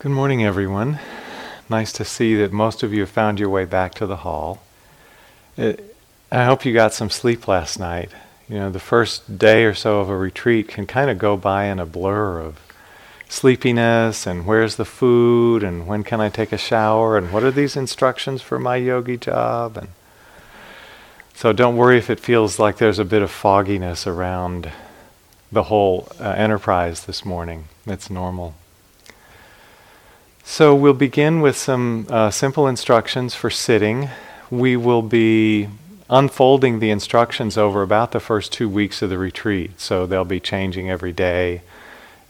Good morning, everyone. Nice to see that most of you have found your way back to the hall. It, I hope you got some sleep last night. You know, the first day or so of a retreat can kind of go by in a blur of sleepiness and where's the food and when can I take a shower and what are these instructions for my yogi job and so don't worry if it feels like there's a bit of fogginess around the whole uh, enterprise this morning. It's normal. So we'll begin with some uh, simple instructions for sitting. We will be unfolding the instructions over about the first two weeks of the retreat, so they'll be changing every day,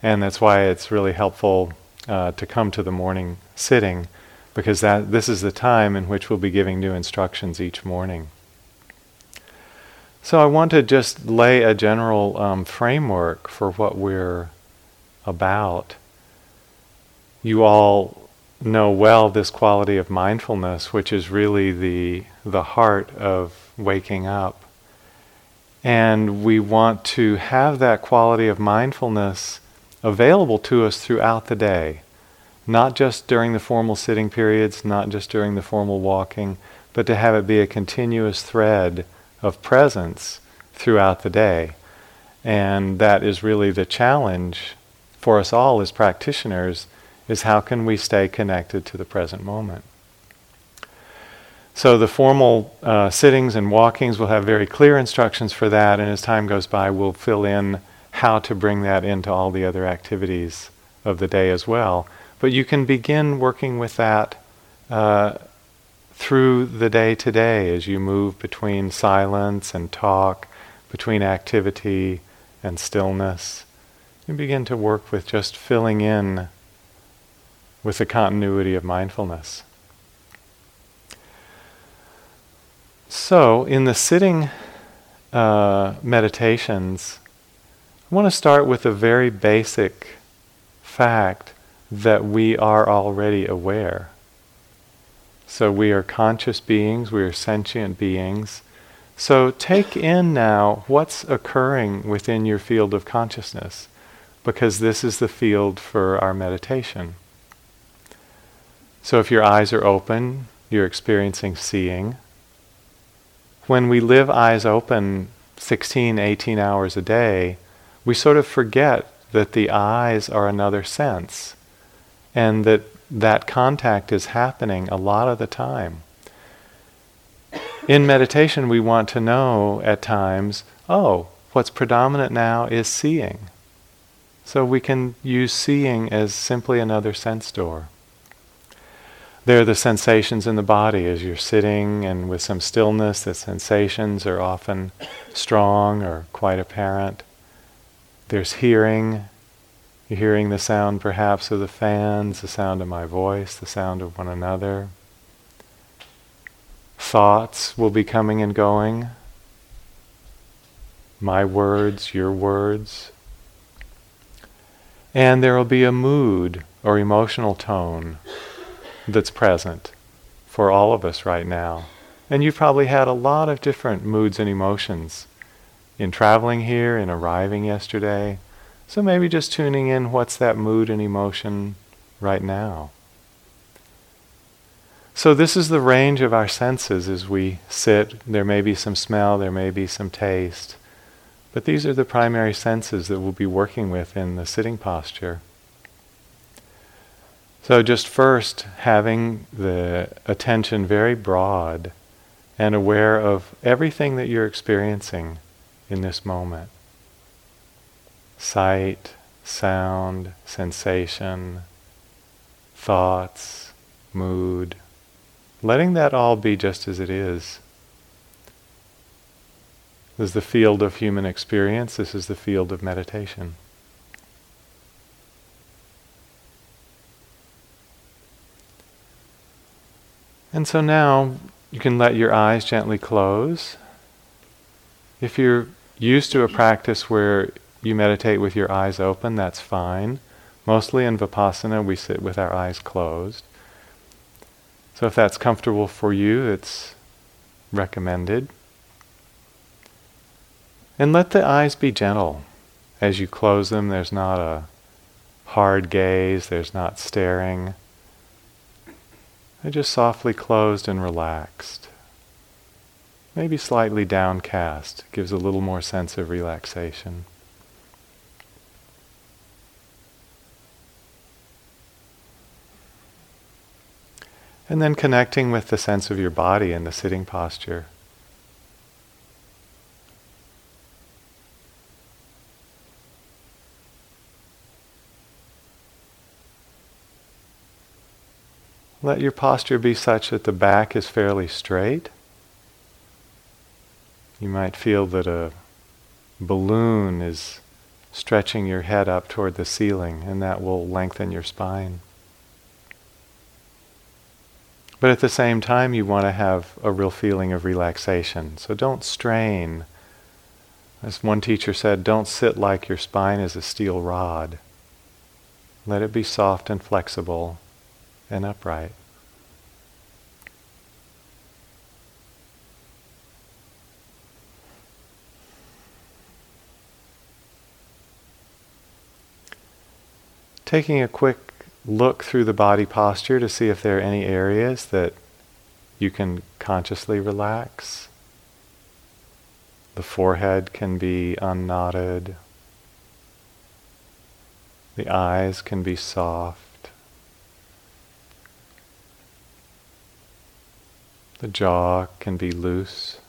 and that's why it's really helpful uh, to come to the morning sitting, because that this is the time in which we'll be giving new instructions each morning. So I want to just lay a general um, framework for what we're about you all know well this quality of mindfulness, which is really the, the heart of waking up. And we want to have that quality of mindfulness available to us throughout the day, not just during the formal sitting periods, not just during the formal walking, but to have it be a continuous thread of presence throughout the day. And that is really the challenge for us all as practitioners is how can we stay connected to the present moment. So the formal uh, sittings and walkings will have very clear instructions for that, and as time goes by, we'll fill in how to bring that into all the other activities of the day as well. But you can begin working with that uh, through the day today as you move between silence and talk, between activity and stillness. You begin to work with just filling in with the continuity of mindfulness. So, in the sitting uh, meditations, I want to start with a very basic fact that we are already aware. So, we are conscious beings, we are sentient beings. So, take in now what's occurring within your field of consciousness, because this is the field for our meditation. So if your eyes are open, you're experiencing seeing. When we live eyes open 16, 18 hours a day, we sort of forget that the eyes are another sense and that that contact is happening a lot of the time. In meditation, we want to know at times, oh, what's predominant now is seeing. So we can use seeing as simply another sense door. There are the sensations in the body as you're sitting and with some stillness, the sensations are often strong or quite apparent. There's hearing. You're hearing the sound perhaps of the fans, the sound of my voice, the sound of one another. Thoughts will be coming and going. My words, your words. And there will be a mood or emotional tone that's present for all of us right now. And you've probably had a lot of different moods and emotions in traveling here, in arriving yesterday. So maybe just tuning in what's that mood and emotion right now. So, this is the range of our senses as we sit. There may be some smell, there may be some taste, but these are the primary senses that we'll be working with in the sitting posture. So, just first, having the attention very broad and aware of everything that you're experiencing in this moment sight, sound, sensation, thoughts, mood. Letting that all be just as it is. This is the field of human experience, this is the field of meditation. And so now you can let your eyes gently close. If you're used to a practice where you meditate with your eyes open, that's fine. Mostly in Vipassana, we sit with our eyes closed. So if that's comfortable for you, it's recommended. And let the eyes be gentle. As you close them, there's not a hard gaze, there's not staring. They're just softly closed and relaxed. Maybe slightly downcast, gives a little more sense of relaxation. And then connecting with the sense of your body in the sitting posture. Let your posture be such that the back is fairly straight. You might feel that a balloon is stretching your head up toward the ceiling, and that will lengthen your spine. But at the same time, you want to have a real feeling of relaxation. So don't strain. As one teacher said, don't sit like your spine is a steel rod. Let it be soft and flexible and upright. Taking a quick look through the body posture to see if there are any areas that you can consciously relax. The forehead can be unknotted. The eyes can be soft. The jaw can be loose.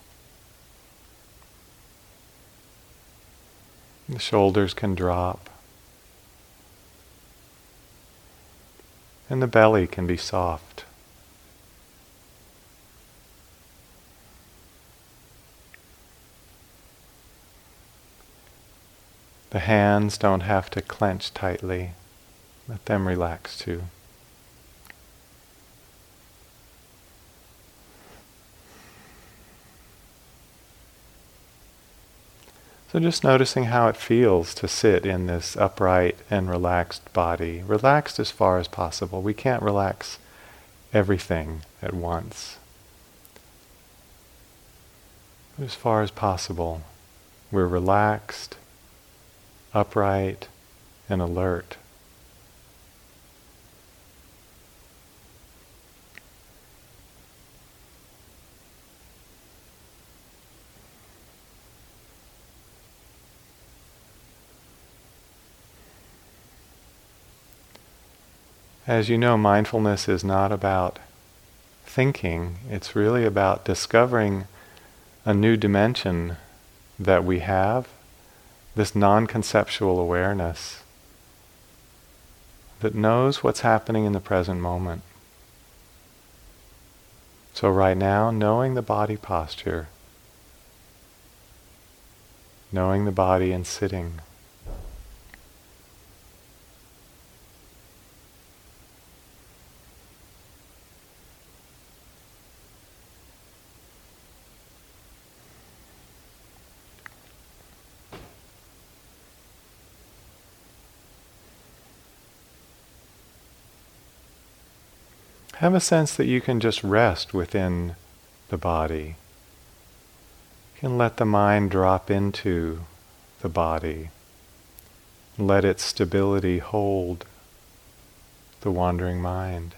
The shoulders can drop. and the belly can be soft. The hands don't have to clench tightly. Let them relax too. So just noticing how it feels to sit in this upright and relaxed body, relaxed as far as possible. We can't relax everything at once. As far as possible, we're relaxed, upright, and alert. As you know, mindfulness is not about thinking, it's really about discovering a new dimension that we have, this non conceptual awareness that knows what's happening in the present moment. So, right now, knowing the body posture, knowing the body and sitting. Have a sense that you can just rest within the body. You can let the mind drop into the body. Let its stability hold the wandering mind.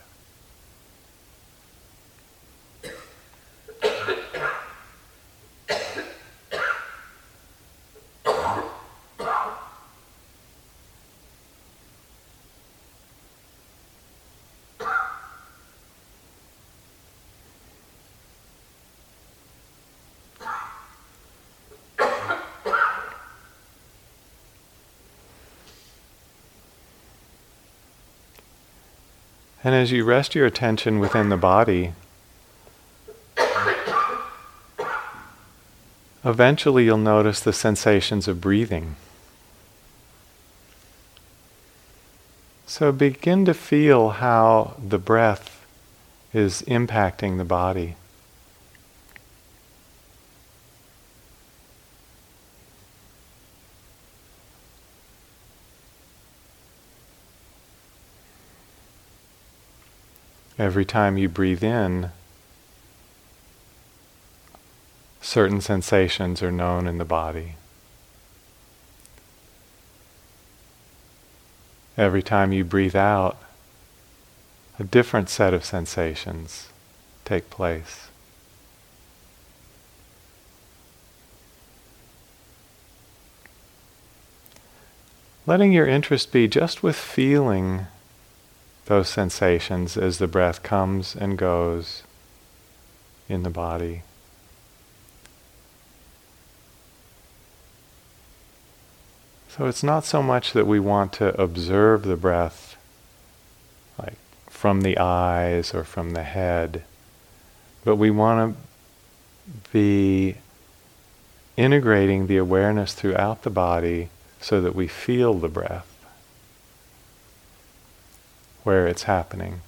And as you rest your attention within the body, eventually you'll notice the sensations of breathing. So begin to feel how the breath is impacting the body. Every time you breathe in, certain sensations are known in the body. every time you breathe out, a different set of sensations take place. Letting your interest be just with feeling those sensations as the breath comes and goes in the body. So it's not so much that we want to observe the breath like from the eyes or from the head, but we want to be integrating the awareness throughout the body so that we feel the breath where it's happening.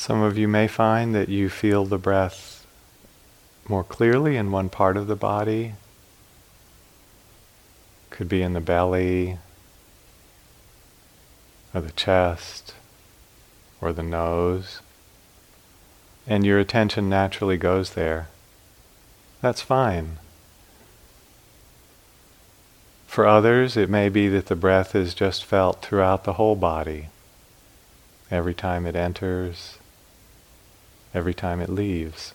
Some of you may find that you feel the breath more clearly in one part of the body. Could be in the belly, or the chest, or the nose. And your attention naturally goes there. That's fine. For others, it may be that the breath is just felt throughout the whole body. Every time it enters, every time it leaves.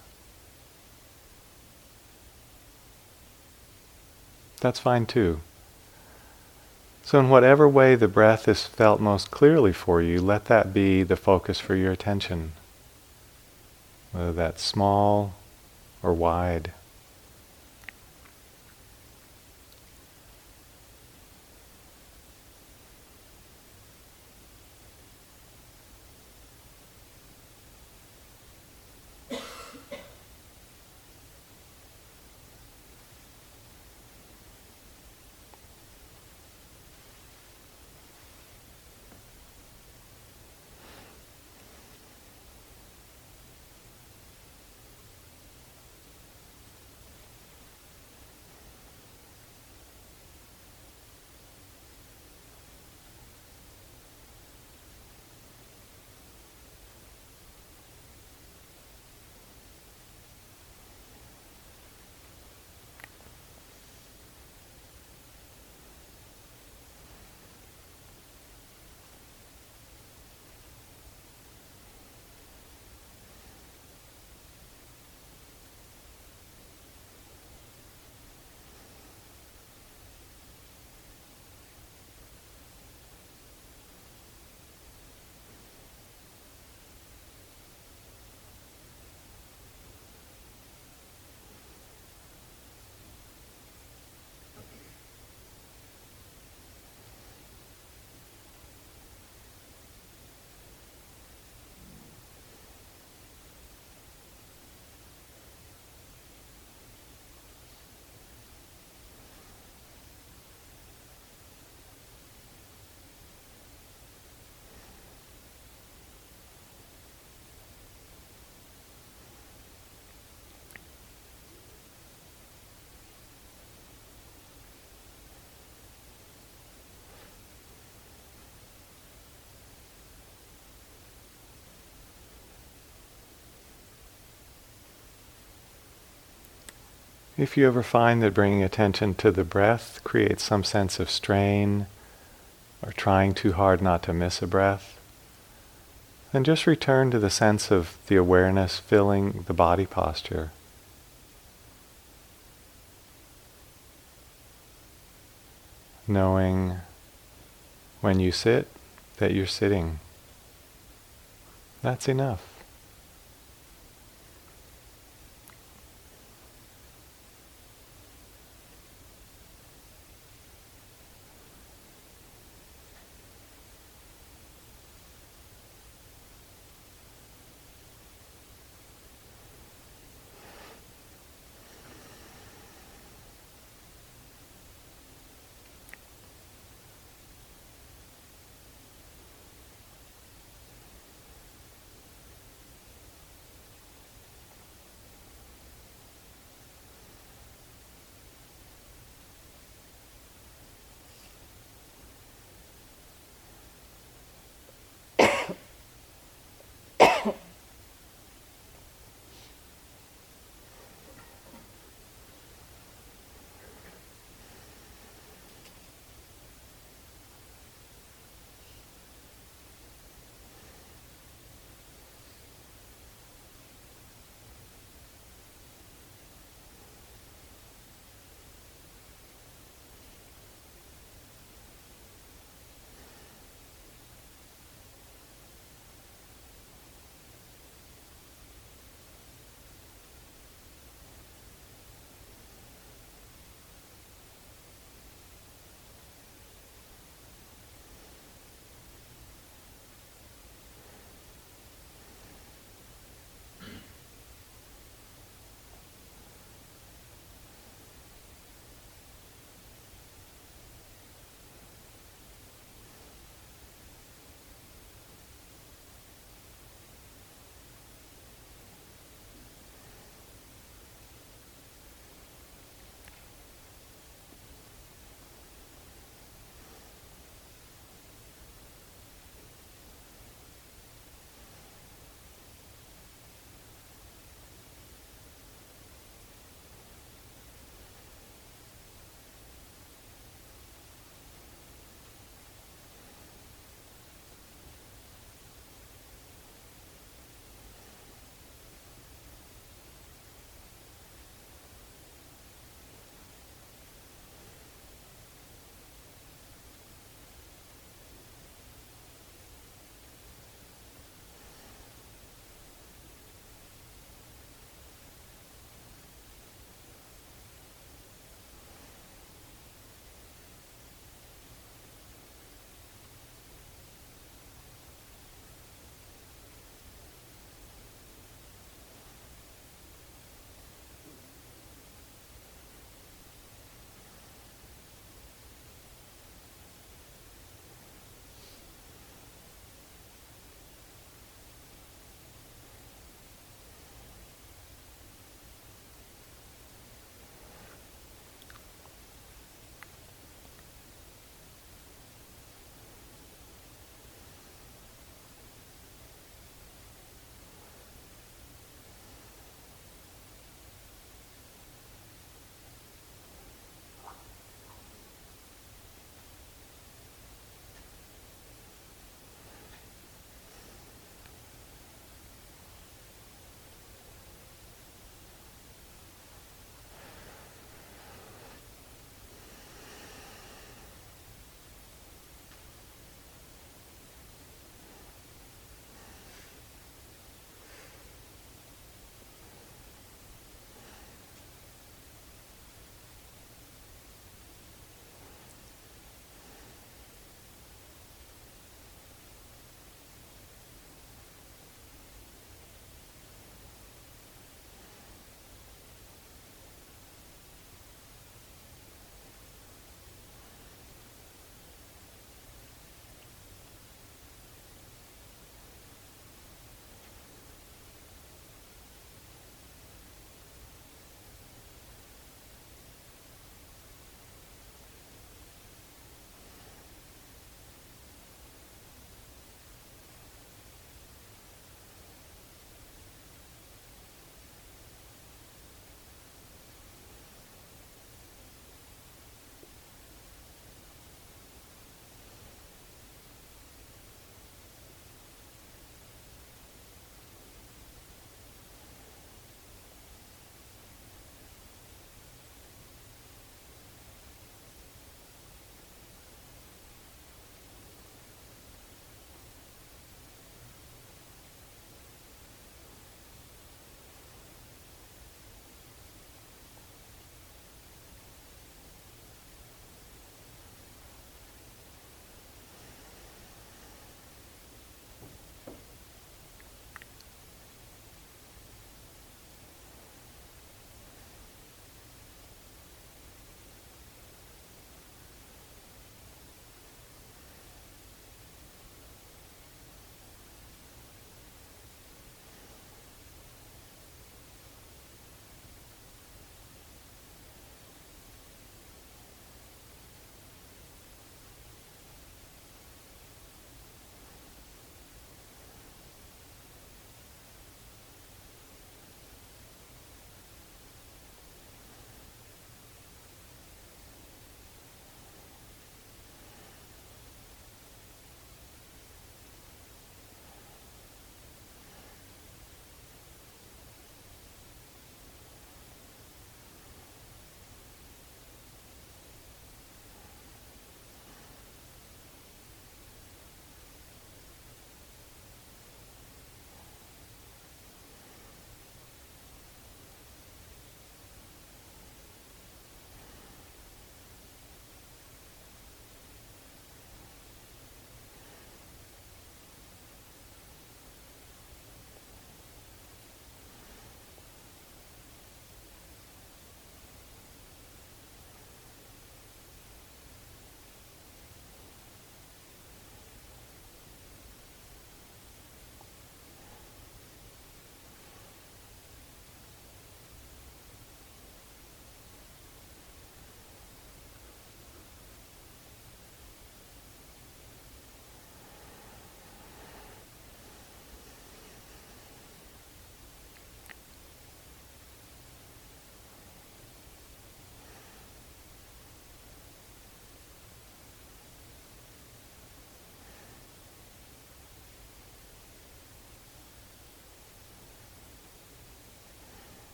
That's fine too. So, in whatever way the breath is felt most clearly for you, let that be the focus for your attention, whether that's small or wide. If you ever find that bringing attention to the breath creates some sense of strain or trying too hard not to miss a breath, then just return to the sense of the awareness filling the body posture. Knowing when you sit that you're sitting. That's enough.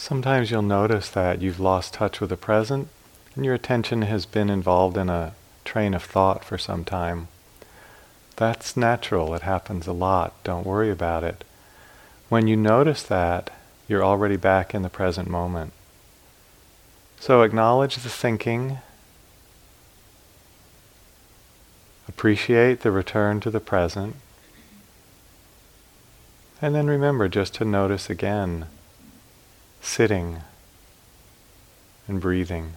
Sometimes you'll notice that you've lost touch with the present and your attention has been involved in a train of thought for some time. That's natural, it happens a lot, don't worry about it. When you notice that, you're already back in the present moment. So acknowledge the thinking, appreciate the return to the present, and then remember just to notice again, sitting and breathing.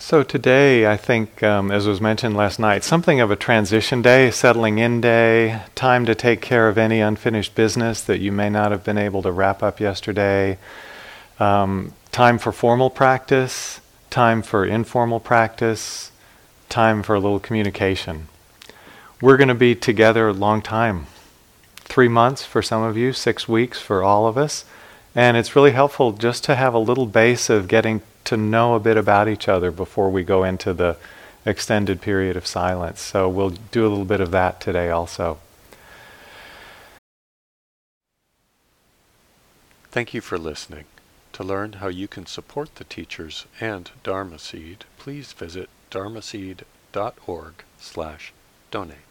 So today, I think, um, as was mentioned last night, something of a transition day, settling in day, time to take care of any unfinished business that you may not have been able to wrap up yesterday, um, time for formal practice, time for informal practice, time for a little communication. We're going to be together a long time three months for some of you, six weeks for all of us. And it's really helpful just to have a little base of getting to know a bit about each other before we go into the extended period of silence. So we'll do a little bit of that today also. Thank you for listening. To learn how you can support the teachers and Dharma Seed, please visit dharmaseed.org slash donate.